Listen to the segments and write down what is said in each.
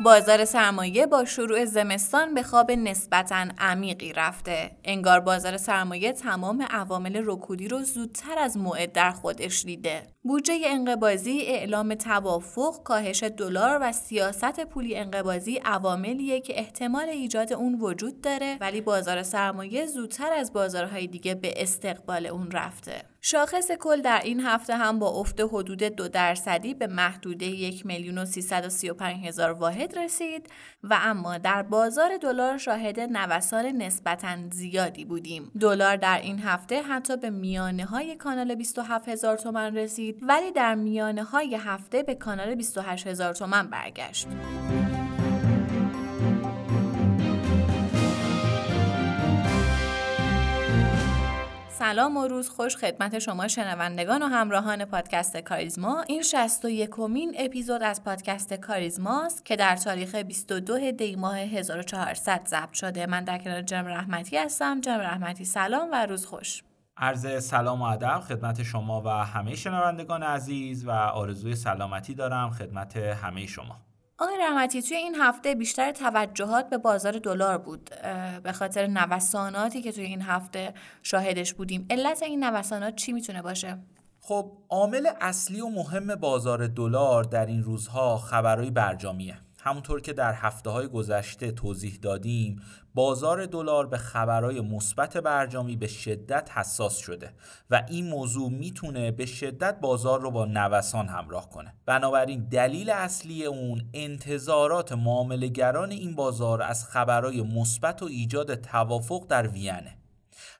بازار سرمایه با شروع زمستان به خواب نسبتا عمیقی رفته. انگار بازار سرمایه تمام عوامل رکودی رو زودتر از موعد در خودش دیده. بودجه انقبازی، اعلام توافق، کاهش دلار و سیاست پولی انقبازی عواملیه که احتمال ایجاد اون وجود داره ولی بازار سرمایه زودتر از بازارهای دیگه به استقبال اون رفته. شاخص کل در این هفته هم با افت حدود دو درصدی به محدوده یک میلیون و واحد رسید و اما در بازار دلار شاهد نوسان نسبتا زیادی بودیم. دلار در این هفته حتی به میانه های کانال 27 هزار تومن رسید ولی در میانه های هفته به کانال 28 هزار تومن برگشت. سلام و روز خوش خدمت شما شنوندگان و همراهان پادکست کاریزما. این 61 کمین اپیزود از پادکست کاریزماست که در تاریخ 22 دی ماه 1400 ضبط شده. من در کنار جناب رحمتی هستم. جناب رحمتی سلام و روز خوش. عرض سلام و ادب خدمت شما و همه شنوندگان عزیز و آرزوی سلامتی دارم خدمت همه شما. آقای رحمتی توی این هفته بیشتر توجهات به بازار دلار بود به خاطر نوساناتی که توی این هفته شاهدش بودیم. علت این نوسانات چی می‌تونه باشه؟ خب عامل اصلی و مهم بازار دلار در این روزها خبرهای برجامیه. همونطور که در هفته های گذشته توضیح دادیم بازار دلار به خبرهای مثبت برجامی به شدت حساس شده و این موضوع می‌تونه به شدت بازار رو با نوسان همراه کنه. بنابراین دلیل اصلی اون انتظارات معاملهگران این بازار از خبرهای مثبت و ایجاد توافق در وینه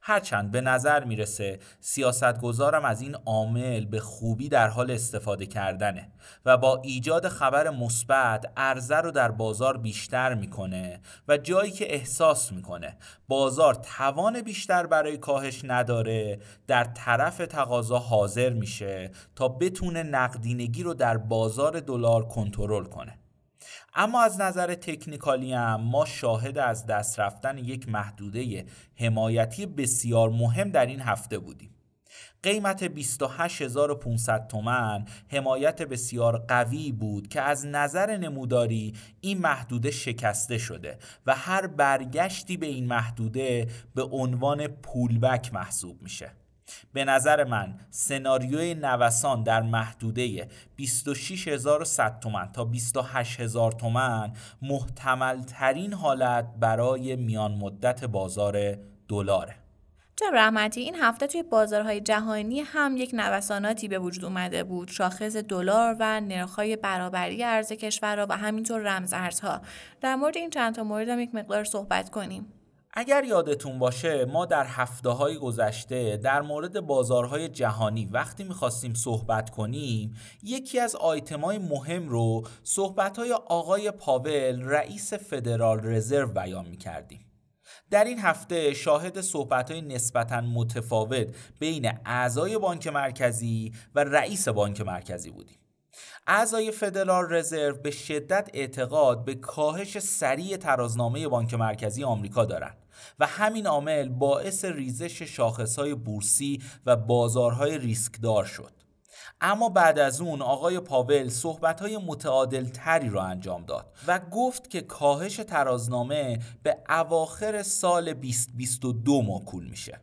هرچند به نظر می‌رسه سیاستگزارم از این عامل به خوبی در حال استفاده کردنه و با ایجاد خبر مثبت عرضه رو در بازار بیشتر می‌کنه و جایی که احساس می‌کنه بازار توان بیشتر برای کاهش نداره در طرف تقاضا حاضر میشه تا بتونه نقدینگی رو در بازار دلار کنترل کنه. اما از نظر تکنیکالی هم ما شاهد از دست رفتن یک محدوده حمایتی بسیار مهم در این هفته بودیم. قیمت 28500 تومن حمایت بسیار قوی بود که از نظر نموداری این محدوده شکسته شده و هر برگشتی به این محدوده به عنوان پولبک محسوب میشه. به نظر من سناریوی نوسان در محدوده 26100 تومن تا 28000 تومن محتمل ترین حالت برای میان مدت بازار دلاره. جناب رحمتی این هفته توی بازارهای جهانی هم یک نوساناتی به وجود اومده بود شاخص دلار و نرخ‌های برابری ارز کشورها و همینطور رمز ارزها در مورد این چند تا مورد هم یک مقدار صحبت کنیم اگر یادتون باشه ما در هفته های گذشته در مورد بازارهای جهانی وقتی می‌خواستیم صحبت کنیم یکی از آیتم های مهم رو صحبت های آقای پاول رئیس فدرال رزرو بیان می‌کردیم. در این هفته شاهد صحبت های نسبتا متفاوت بین اعضای بانک مرکزی و رئیس بانک مرکزی بودیم. اعضای فدرال رزرو به شدت اعتقاد به کاهش سریع ترازنامه بانک مرکزی آمریکا دارند و همین عامل باعث ریزش شاخصهای بورسی و بازارهای ریسکدار شد. اما بعد از اون آقای پاول صحبتهای متعادل تری را انجام داد و گفت که کاهش ترازنامه به اواخر سال 2022 موکول میشه.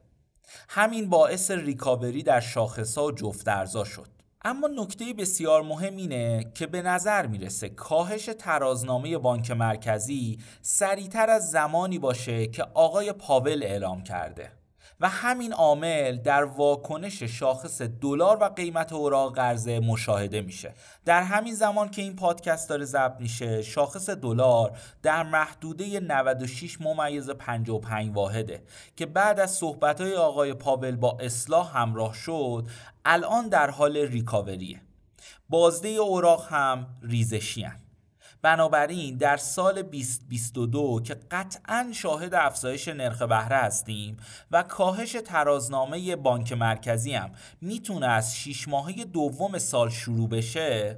همین باعث ریکاوری در شاخصها و جفت ارزا شد. اما نکته بسیار مهم اینه که به نظر می‌رسه کاهش ترازنامه بانک مرکزی سریعتر از زمانی باشه که آقای پاول اعلام کرده. و همین عامل در واکنش شاخص دلار و قیمت اوراق قرضه مشاهده میشه در همین زمان که این پادکست داره ضبط میشه شاخص دلار در محدوده 96 ممیز 55 واحده که بعد از صحبتهای آقای پاول با اصلاح همراه شد الان در حال ریکاوریه بازده اوراق هم ریزشی هن. بنابراین در سال 2022 که قطعا شاهد افزایش نرخ بهره هستیم و کاهش ترازنامه بانک مرکزی هم می‌تونه از 6 ماهه دوم سال شروع بشه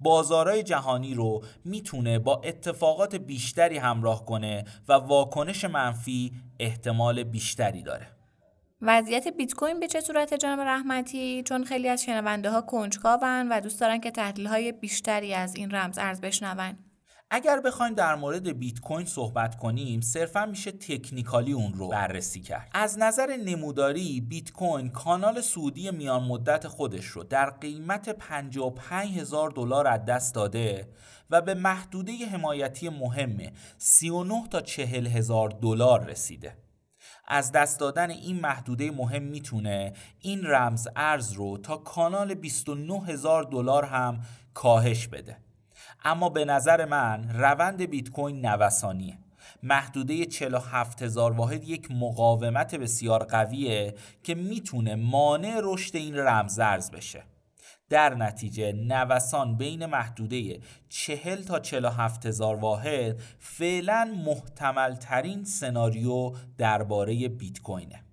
بازارهای جهانی رو می‌تونه با اتفاقات بیشتری همراه کنه و واکنش منفی احتمال بیشتری داره. وضعیت بیت کوین به چه صورت جناب رحمتی؟ چون خیلی از شنونده ها کنجکاون و دوست دارن که تحلیل های بیشتری از این رمز ارز بشنون. اگر بخوایم در مورد بیت کوین صحبت کنیم صرفا میشه تکنیکالی اون رو بررسی کرد. از نظر نموداری بیت کوین کانال سعودی میان مدت خودش رو در قیمت 55 هزار دلار از دست داده و به محدوده حمایتی مهم 39 تا 40 هزار دلار رسیده. از دست دادن این محدوده مهم می‌تونه این رمز ارز رو تا کانال 29 هزار دلار هم کاهش بده. اما به نظر من روند بیت کوین نوسانیه. محدوده 47 هزار واحد یک مقاومت بسیار قویه که می‌تونه مانع رشد این رمز ارز بشه. در نتیجه نوسان بین محدوده 40 تا 47 هزار واحد فعلا محتمل ترین سناریو درباره بیت کوینه.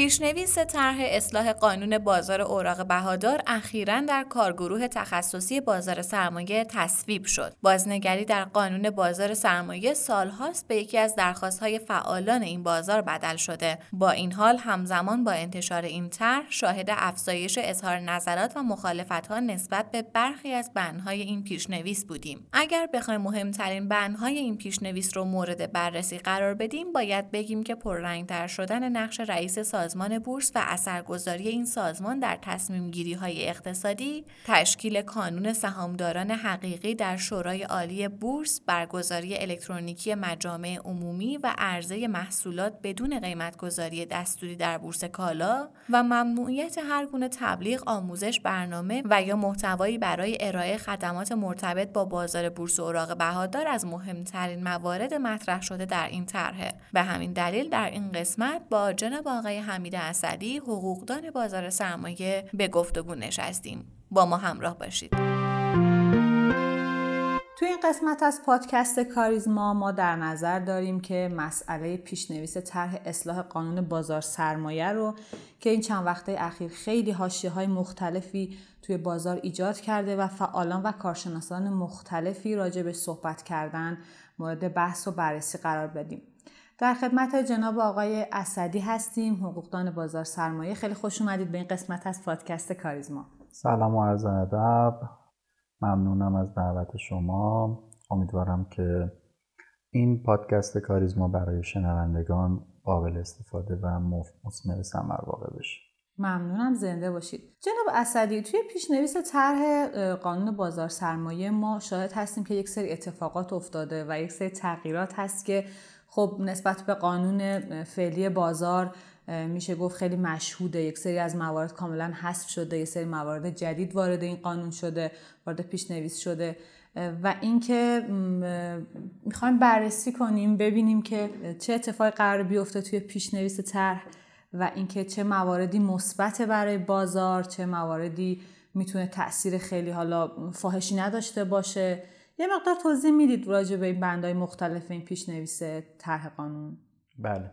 پیشنویس طرح اصلاح قانون بازار اوراق بهادار اخیرا در کارگروه تخصصی بازار سرمایه تصویب شد. بازنگری در قانون بازار سرمایه سالهاست به یکی از درخواستهای فعالان این بازار بدل شده. با این حال همزمان با انتشار این طرح شاهد افزایش اظهار نظرات و مخالفتها نسبت به برخی از بندهای این پیشنویس بودیم. اگر بخوایم مهمترین بندهای این پیشنویس رو مورد بررسی قرار بدیم، باید بگیم که پررنگتر شدن نقش رئیس سازمان بورس و اثرگذاری این سازمان در تصمیم گیری های اقتصادی، تشکیل کانون سهامداران حقیقی در شورای عالی بورس، برگزاری الکترونیکی مجامع عمومی و عرضه محصولات بدون قیمتگذاری دستوری در بورس کالا و ممنوعیت هر گونه تبلیغ، آموزش، برنامه و یا محتوایی برای ارائه خدمات مرتبط با بازار بورس اوراق بهادار از مهمترین موارد مطرح شده در این طرحه. به همین دلیل در این قسمت با جناب آقای حمید اسدی حقوقدان بازار سرمایه به گفتگو نشستیم. با ما همراه باشید. توی این قسمت از پادکست کاریزما ما در نظر داریم که مسئله پیشنویس طرح اصلاح قانون بازار سرمایه رو که این چند وقته اخیر خیلی حاشیه های مختلفی توی بازار ایجاد کرده و فعالان و کارشناسان مختلفی راجع به صحبت کردن مورد بحث و بررسی قرار بدیم. در خدمت جناب آقای اسدی هستیم حقوقدان بازار سرمایه. خیلی خوش اومدید به این قسمت از پادکست کاریزما. سلام و عرض ادب. ممنونم از دعوت شما. امیدوارم که این پادکست کاریزما برای شنوندگان قابل استفاده و مثمر ثمر واقع بشه. ممنونم زنده باشید. جناب اسدی توی پیشنویس طرح قانون بازار سرمایه ما شاهد هستیم که یک سری اتفاقات افتاده و یک سری تغییرات هست که خب نسبت به قانون فعلی بازار میشه گفت خیلی مشهوده. یک سری از موارد کاملا حذف شده یک سری موارد جدید وارد این قانون شده وارد پیشنویس شده. و اینکه می‌خوایم بررسی کنیم ببینیم که چه اتفاقی قرار بیفته توی پیشنویس طرح و اینکه چه مواردی مثبت برای بازار چه مواردی می‌تونه تاثیر خیلی حالا فاحشی نداشته باشه. یه مقدار توضیح می‌دید راجع به این بندهای مختلف این پیشنویس طرح قانون؟ بله.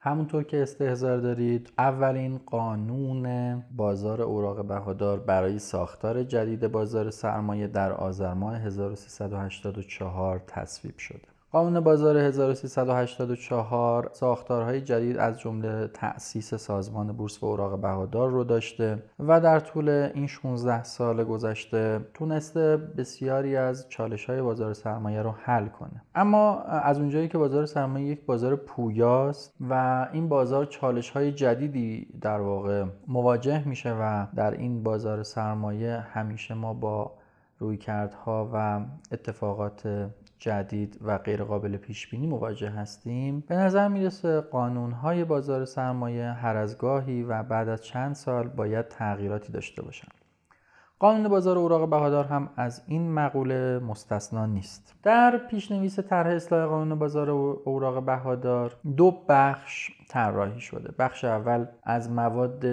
همونطور که استحضار دارید اولین قانون بازار اوراق بهادار برای ساختار جدید بازار سرمایه در آذر ماه 1384 تصویب شده. قانون بازار 1384 ساختارهای جدید از جمله تأسیس سازمان بورس و اوراق بهادار رو داشته و در طول این 16 سال گذشته تونسته بسیاری از چالش های بازار سرمایه رو حل کنه. اما از اونجایی که بازار سرمایه یک بازار پویاست و این بازار چالش های جدیدی در واقع مواجه میشه و در این بازار سرمایه همیشه ما با رویکردها و اتفاقات جدید و غیر قابل پیش بینی مواجه هستیم. به نظر می‌رسه قانون های بازار سرمایه هر از گاهی و بعد از چند سال باید تغییراتی داشته باشند. قانون بازار اوراق بهادار هم از این مقوله مستثنا نیست. در پیشنویس طرح اصلاح قانون بازار اوراق بهادار دو بخش طراحی شده. بخش اول از مواد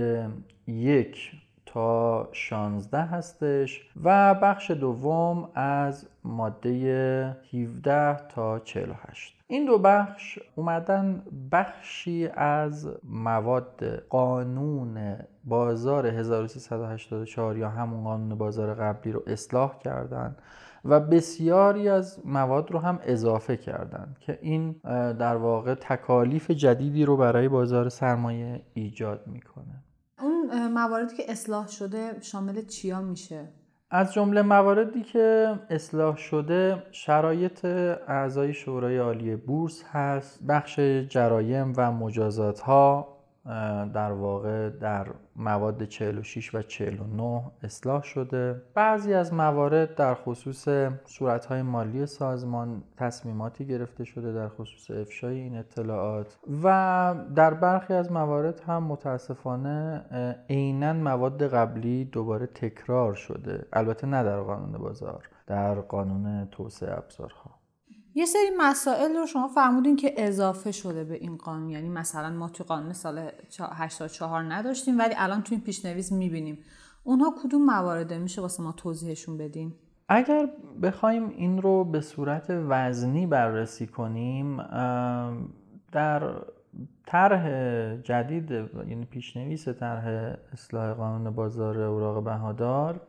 یک تا 16 هستش و بخش دوم از ماده 17 تا 48 این دو بخش اومدن بخشی از مواد قانون بازار 1384 یا همون قانون بازار قبلی رو اصلاح کردن و بسیاری از مواد رو هم اضافه کردن که این در واقع تکالیف جدیدی رو برای بازار سرمایه ایجاد می‌کنه. مواردی که اصلاح شده شامل چیا میشه؟ از جمله مواردی که اصلاح شده شرایط اعضای شورای عالی بورس هست بخش جرایم و مجازات ها در واقع در مواد 46 و 49 اصلاح شده. بعضی از موارد در خصوص صورتهای مالی سازمان تصمیماتی گرفته شده در خصوص افشای این اطلاعات. و در برخی از موارد هم متاسفانه عینا مواد قبلی دوباره تکرار شده. البته نه در قانون بازار در قانون توسعه ابزارها. یه سری مسائل رو شما فرمودین که اضافه شده به این قانون. یعنی مثلا ما تو قانون سال 84 نداشتیم ولی الان تو این پیشنویس می‌بینیم. اونها کدوم موارده میشه واسه ما توضیحشون بدین؟ اگر بخوایم این رو به صورت وزنی بررسی کنیم در طرح جدید یعنی پیشنویس طرح اصلاح قانون بازار اوراق بهادار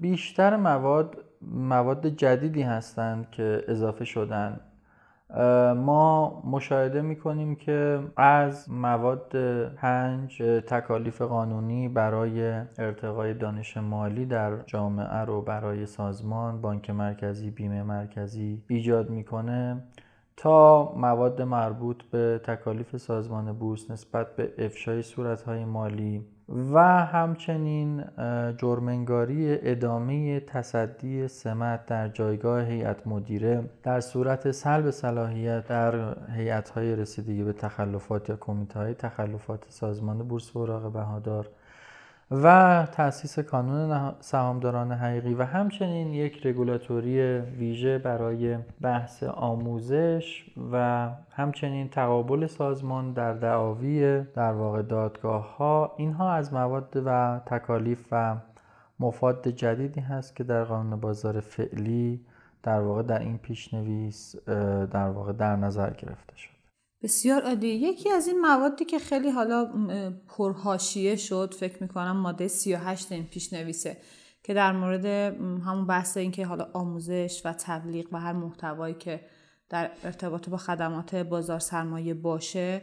بیشتر مواد مواد جدیدی هستند که اضافه شدن. ما مشاهده می‌کنیم که از مواد پنج تکالیف قانونی برای ارتقای دانش مالی در جامعه رو برای سازمان بانک مرکزی بیمه مرکزی ایجاد می‌کنه. تا مواد مربوط به تکالیف سازمان بورس نسبت به افشای صورتهای مالی و همچنین جرمنگاری ادامه تصدی سمت در جایگاه هیئت مدیره در صورت سلب صلاحیت در هیئت‌های رسیدگی به تخلفات یا کمیته تخلفات سازمان بورس اوراق بهادار و تاسیس کانون سهامداران حقیقی و همچنین یک رگولاتوری ویژه برای بحث آموزش و همچنین تقابل سازمان در دعاوی در واقع دادگاه ها اینها از مواد و تکالیف و مفاد جدیدی هست که در قانون بازار فعلی در واقع در این پیشنویس در واقع در نظر گرفته شد. بسیار عالی یکی از این موادی که خیلی حالا پرهاشیه شد فکر می‌کنم ماده 38 این پیش نویسه که در مورد همون بحث این که حالا آموزش و تبلیغ و هر محتوایی که در ارتباط با خدمات بازار سرمایه باشه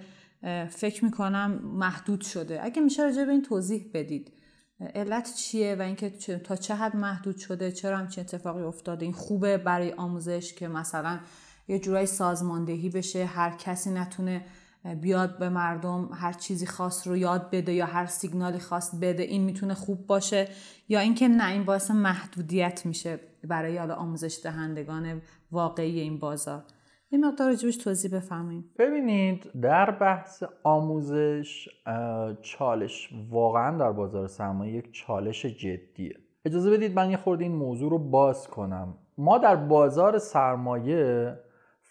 فکر می‌کنم محدود شده. اگه میشه راجع به این توضیح بدید علت چیه و اینکه تا چه حد محدود شده؟ چرا همچین اتفاقی افتاده؟ این خوبه برای آموزش که مثلا یه جورایی سازماندهی بشه هر کسی نتونه بیاد به مردم هر چیزی خاص رو یاد بده یا هر سیگنالی خاص بده این می‌تونه خوب باشه. یا اینکه نه این باعث محدودیت میشه برای حالا آموزش دهندگان واقعی این بازار. این مقدار راجبش توضیح بفهمیم ببینید در بحث آموزش چالش واقعا در بازار سرمایه یک چالش جدیه. اجازه بدید من یه خورده این موضوع رو باز کنم. ما در بازار سرمایه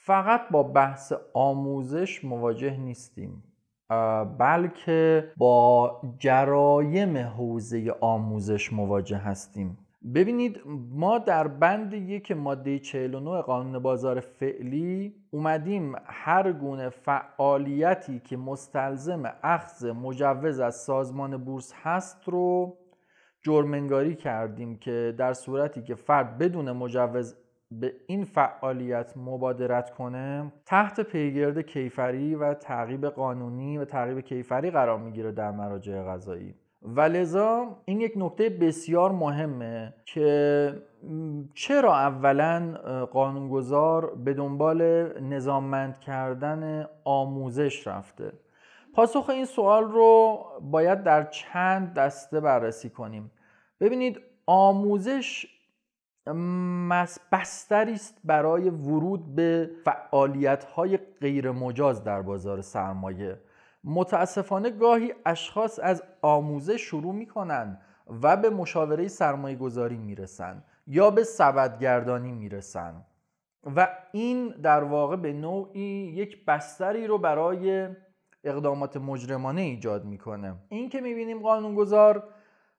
فقط با بحث آموزش مواجه نیستیم بلکه با جرایم حوزه آموزش مواجه هستیم. ببینید ما در بند یک ماده 49 قانون بازار فعلی اومدیم هر گونه فعالیتی که مستلزم اخذ مجوز از سازمان بورس هست رو جرمنگاری کردیم که در صورتی که فرد بدون مجوز به این فعالیت مبادرت کنه تحت پیگرد کیفری و تعقیب قانونی و تعقیب کیفری قرار می‌گیره در مراجع قضایی. و لذا این یک نکته بسیار مهمه که چرا اولا قانونگذار به دنبال نظاممند کردن آموزش رفته؟ پاسخ این سوال رو باید در چند دسته بررسی کنیم. ببینید آموزش بستری است برای ورود به فعالیت های غیر مجاز در بازار سرمایه. متاسفانه گاهی اشخاص از آموزش شروع می‌کنن و به مشاوره سرمایه گذاری می‌رسن یا به سبدگردانی می‌رسن. و این در واقع به نوعی یک بستری رو برای اقدامات مجرمانه ایجاد می‌کنه. این که می‌بینیم قانونگذار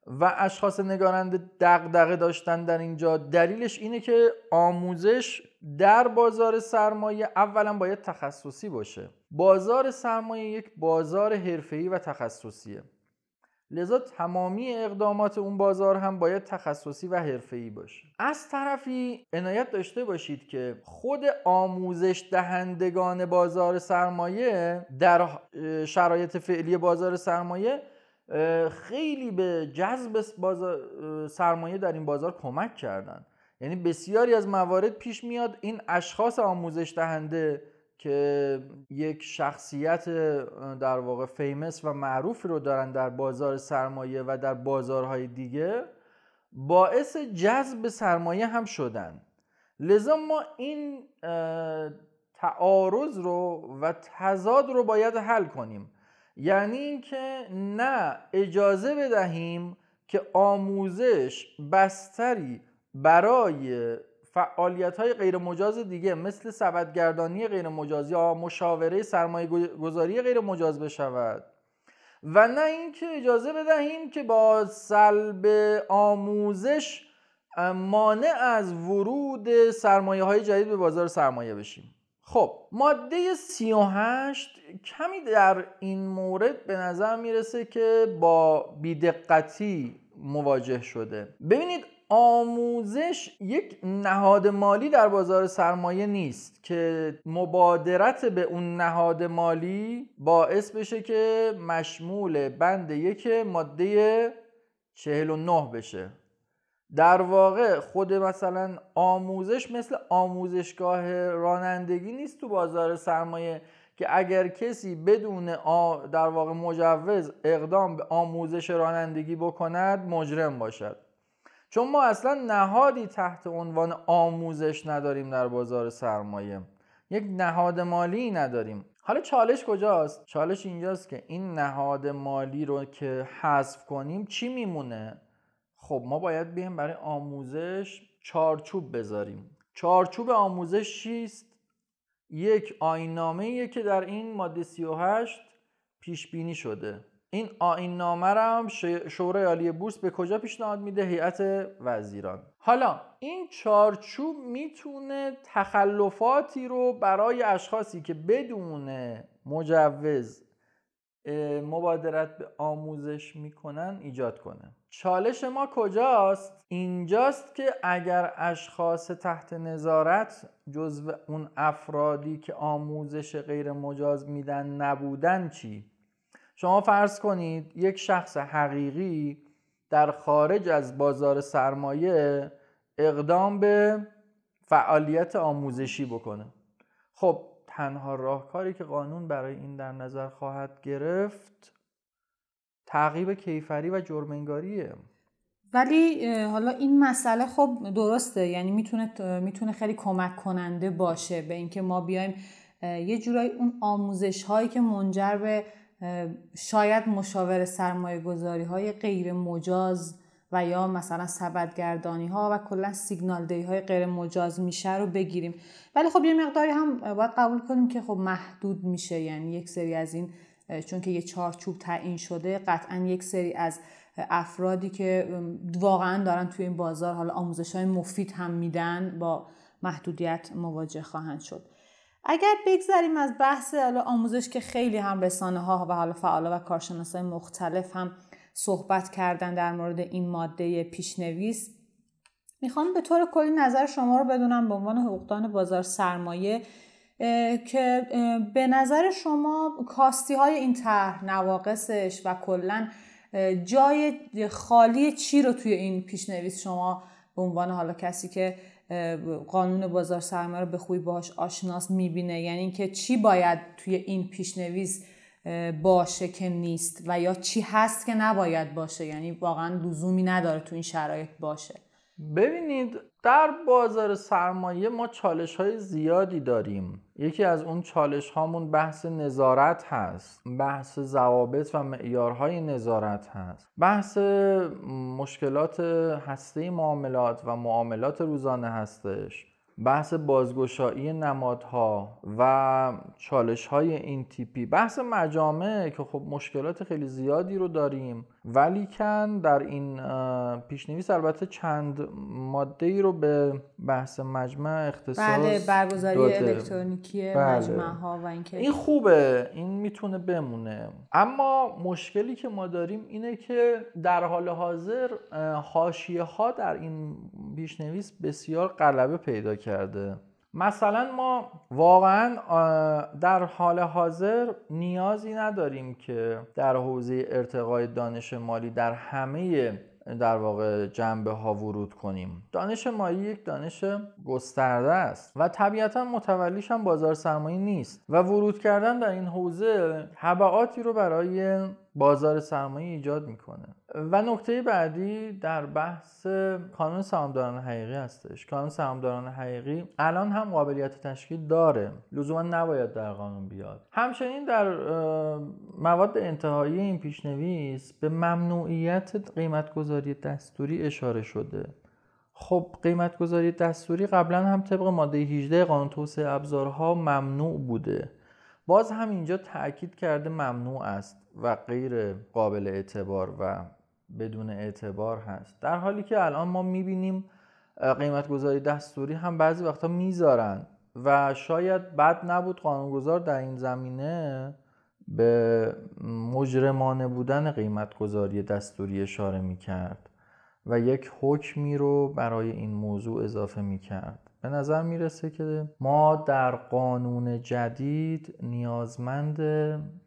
و اشخاص نگارنده دغدغه داشتن در اینجا. دلیلش اینه که آموزش در بازار سرمایه اولا باید تخصصی باشه. بازار سرمایه یک بازار حرفه‌ای و تخصصیه. لذا تمامی اقدامات اون بازار هم باید تخصصی و حرفه‌ای باشه. از طرفی عنایت داشته باشید که خود آموزش دهندگان بازار سرمایه در شرایط فعلی بازار سرمایه خیلی به جذب سرمایه در این بازار کمک کردن. یعنی بسیاری از موارد پیش میاد. این اشخاص آموزش دهنده که یک شخصیت در واقع فیمس و معروف رو دارن در بازار سرمایه و در بازارهای دیگه باعث جذب سرمایه هم شدن. لذا ما این تعارض رو و تضاد رو باید حل کنیم. یعنی اینکه نه اجازه بدهیم که آموزش بستری برای فعالیت های غیر مجاز دیگه مثل سبدگردانی غیر مجاز یا مشاوره سرمایه گذاری غیر مجاز بشود. و نه اینکه اجازه بدهیم که با سلب آموزش مانع از ورود سرمایه های جدید به بازار سرمایه بشیم. خب ماده 38 کمی در این مورد به نظر می‌رسه که با بیدقتی مواجه شده. ببینید آموزش یک نهاد مالی در بازار سرمایه نیست که مبادرت به اون نهاد مالی باعث بشه که مشمول بند یک ماده 49 بشه. در واقع خود مثلا آموزش مثل آموزشگاه رانندگی نیست تو بازار سرمایه که اگر کسی بدون در واقع مجوز اقدام به آموزش رانندگی بکند مجرم باشد چون ما اصلا نهادی تحت عنوان آموزش نداریم در بازار سرمایه یک نهاد مالی نداریم حالا چالش کجاست؟ چالش اینجاست که این نهاد مالی رو که حذف کنیم چی میمونه؟ خب ما باید بیم برای آموزش چارچوب بذاریم. چارچوب آموزش چیست؟ یک آینامه که در این ماده 38 پیش بینی شده. این آین نامه هم شورای عالی بورس به کجا پیشنهاد میده؟ هیئت وزیران. حالا این چارچوب می‌تونه تخلفاتی رو برای اشخاصی که بدون مجوز مبادرت به آموزش می‌کنن ایجاد کنه. چالش ما کجاست؟ اینجاست که اگر اشخاص تحت نظارت جزو اون افرادی که آموزش غیر مجاز میدن نبودن چی؟ شما فرض کنید یک شخص حقیقی در خارج از بازار سرمایه اقدام به فعالیت آموزشی بکنه خب تنها راهکاری که قانون برای این در نظر خواهد گرفت تعقیب کیفری و جرمنگاریه ولی حالا این مسئله خب درسته یعنی می‌تونه می‌تونه خیلی کمک کننده باشه به اینکه ما بیایم یه جورایی اون آموزش هایی که منجر به شاید مشاور سرمایه گذاری های غیر مجاز و یا مثلا سبدگردانی ها و کلا سیگنال دی های غیر مجاز میشه رو بگیریم. ولی خب یه مقداری هم باید قبول کنیم که خب محدود میشه یعنی یک سری از این چون که یه چارچوب تعیین شده قطعا یک سری از افرادی که واقعا دارن توی این بازار حالا آموزش های مفید هم میدن با محدودیت مواجه خواهند شد. اگر بگذریم از بحث حالا آموزش که خیلی هم رسانه ها و حالا فعالا و کارشناسای مختلف هم صحبت کردن در مورد این ماده پیشنویس می‌خوام به طور کلی نظر شما رو بدونم به عنوان حقوقدان بازار سرمایه که به نظر شما کاستی های این طرح نواقصش و کلا جای خالی چی رو توی این پیشنویس شما به عنوان حالا کسی که قانون بازار سرمایه رو به خوبی باهاش آشناس می‌بینه یعنی اینکه چی باید توی این پیشنویس باشه که نیست و یا چی هست که نباید باشه یعنی واقعا لزومی نداره تو این شرایط باشه. ببینید در بازار سرمایه ما چالش های زیادی داریم. یکی از اون چالش هامون بحث نظارت هست بحث ضوابط و معیارهای نظارت هست. بحث مشکلات هسته معاملات و معاملات روزانه هستش. بحث بازگشایی نمادها و چالش های این تیپی. بحث مجامع که خب مشکلات خیلی زیادی رو داریم ولی کن در این پیشنویس البته چند ماده ای رو به بحث مجمع اختصاص بله برگزاری الکترونیکی بله. مجمع ها و اینکه این خوبه این می‌تونه بمونه. اما مشکلی که ما داریم اینه که در حال حاضر حاشیه ها در این پیشنویس بسیار غلبه پیدا کرده. مثلا ما واقعا در حال حاضر نیازی نداریم که در حوزه ارتقای دانش مالی در همه در واقع جنبه ها ورود کنیم. دانش مالی یک دانش گسترده است و طبیعتا متولیش هم بازار سرمایه نیست و ورود کردن در این حوزه طبعاتی رو برای بازار سرمایه ایجاد می‌کنه. و نکته بعدی در بحث کانون سهامداران حقیقی هستش. کانون سهامداران حقیقی الان هم قابلیت تشکیل داره. لزوما نباید در قانون بیاد. همچنین در مواد انتهایی این پیشنویس به ممنوعیت قیمتگذاری دستوری اشاره شده. خب قیمت گذاری دستوری قبلا هم طبق ماده 18 قانون توسعه ابزارها ممنوع بوده. باز هم اینجا تاکید کرده ممنوع است و غیر قابل اعتبار و بدون اعتبار هست. در حالی که الان ما می‌بینیم قیمت گذاری دستوری هم بعضی وقتا می‌ذارن و شاید بد نبود قانونگذار در این زمینه به مجرمانه بودن قیمت گذاری دستوری اشاره می‌کرد و یک حکمی رو برای این موضوع اضافه می‌کرد. به نظر می‌رسه که ما در قانون جدید نیازمند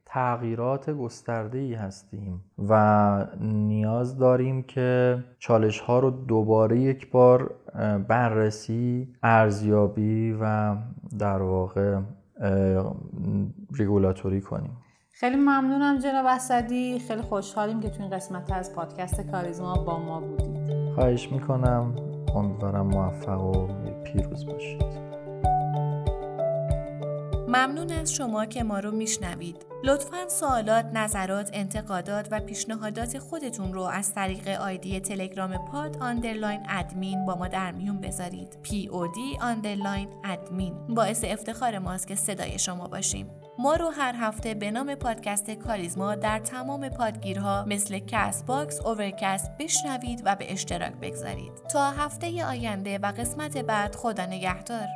تغییرات گسترده ای هستیم و نیاز داریم که چالش ها رو دوباره یک بار بررسی ارزیابی و در واقع ریگولاتوری کنیم. خیلی ممنونم جناب اسدی. خیلی خوشحالیم که تو این قسمت از پادکست کاریزما با ما بودید. خواهش می‌کنم. امیدوارم موفق و پیروز باشید ممنون از شما که ما رو میشنوید. لطفا سوالات، نظرات، انتقادات و پیشنهادات خودتون رو از طریق آیدی تلگرام pod underline admin با ما در میون بذارید. P O D underline admin. باعث افتخار ماست که صدای شما باشیم. ما رو هر هفته به نام پادکست کاریزما در تمام پادگیرها مثل Castbox، Overcast بشنوید و به اشتراک بگذارید. تا هفته آینده و قسمت بعد خدا نگهدار.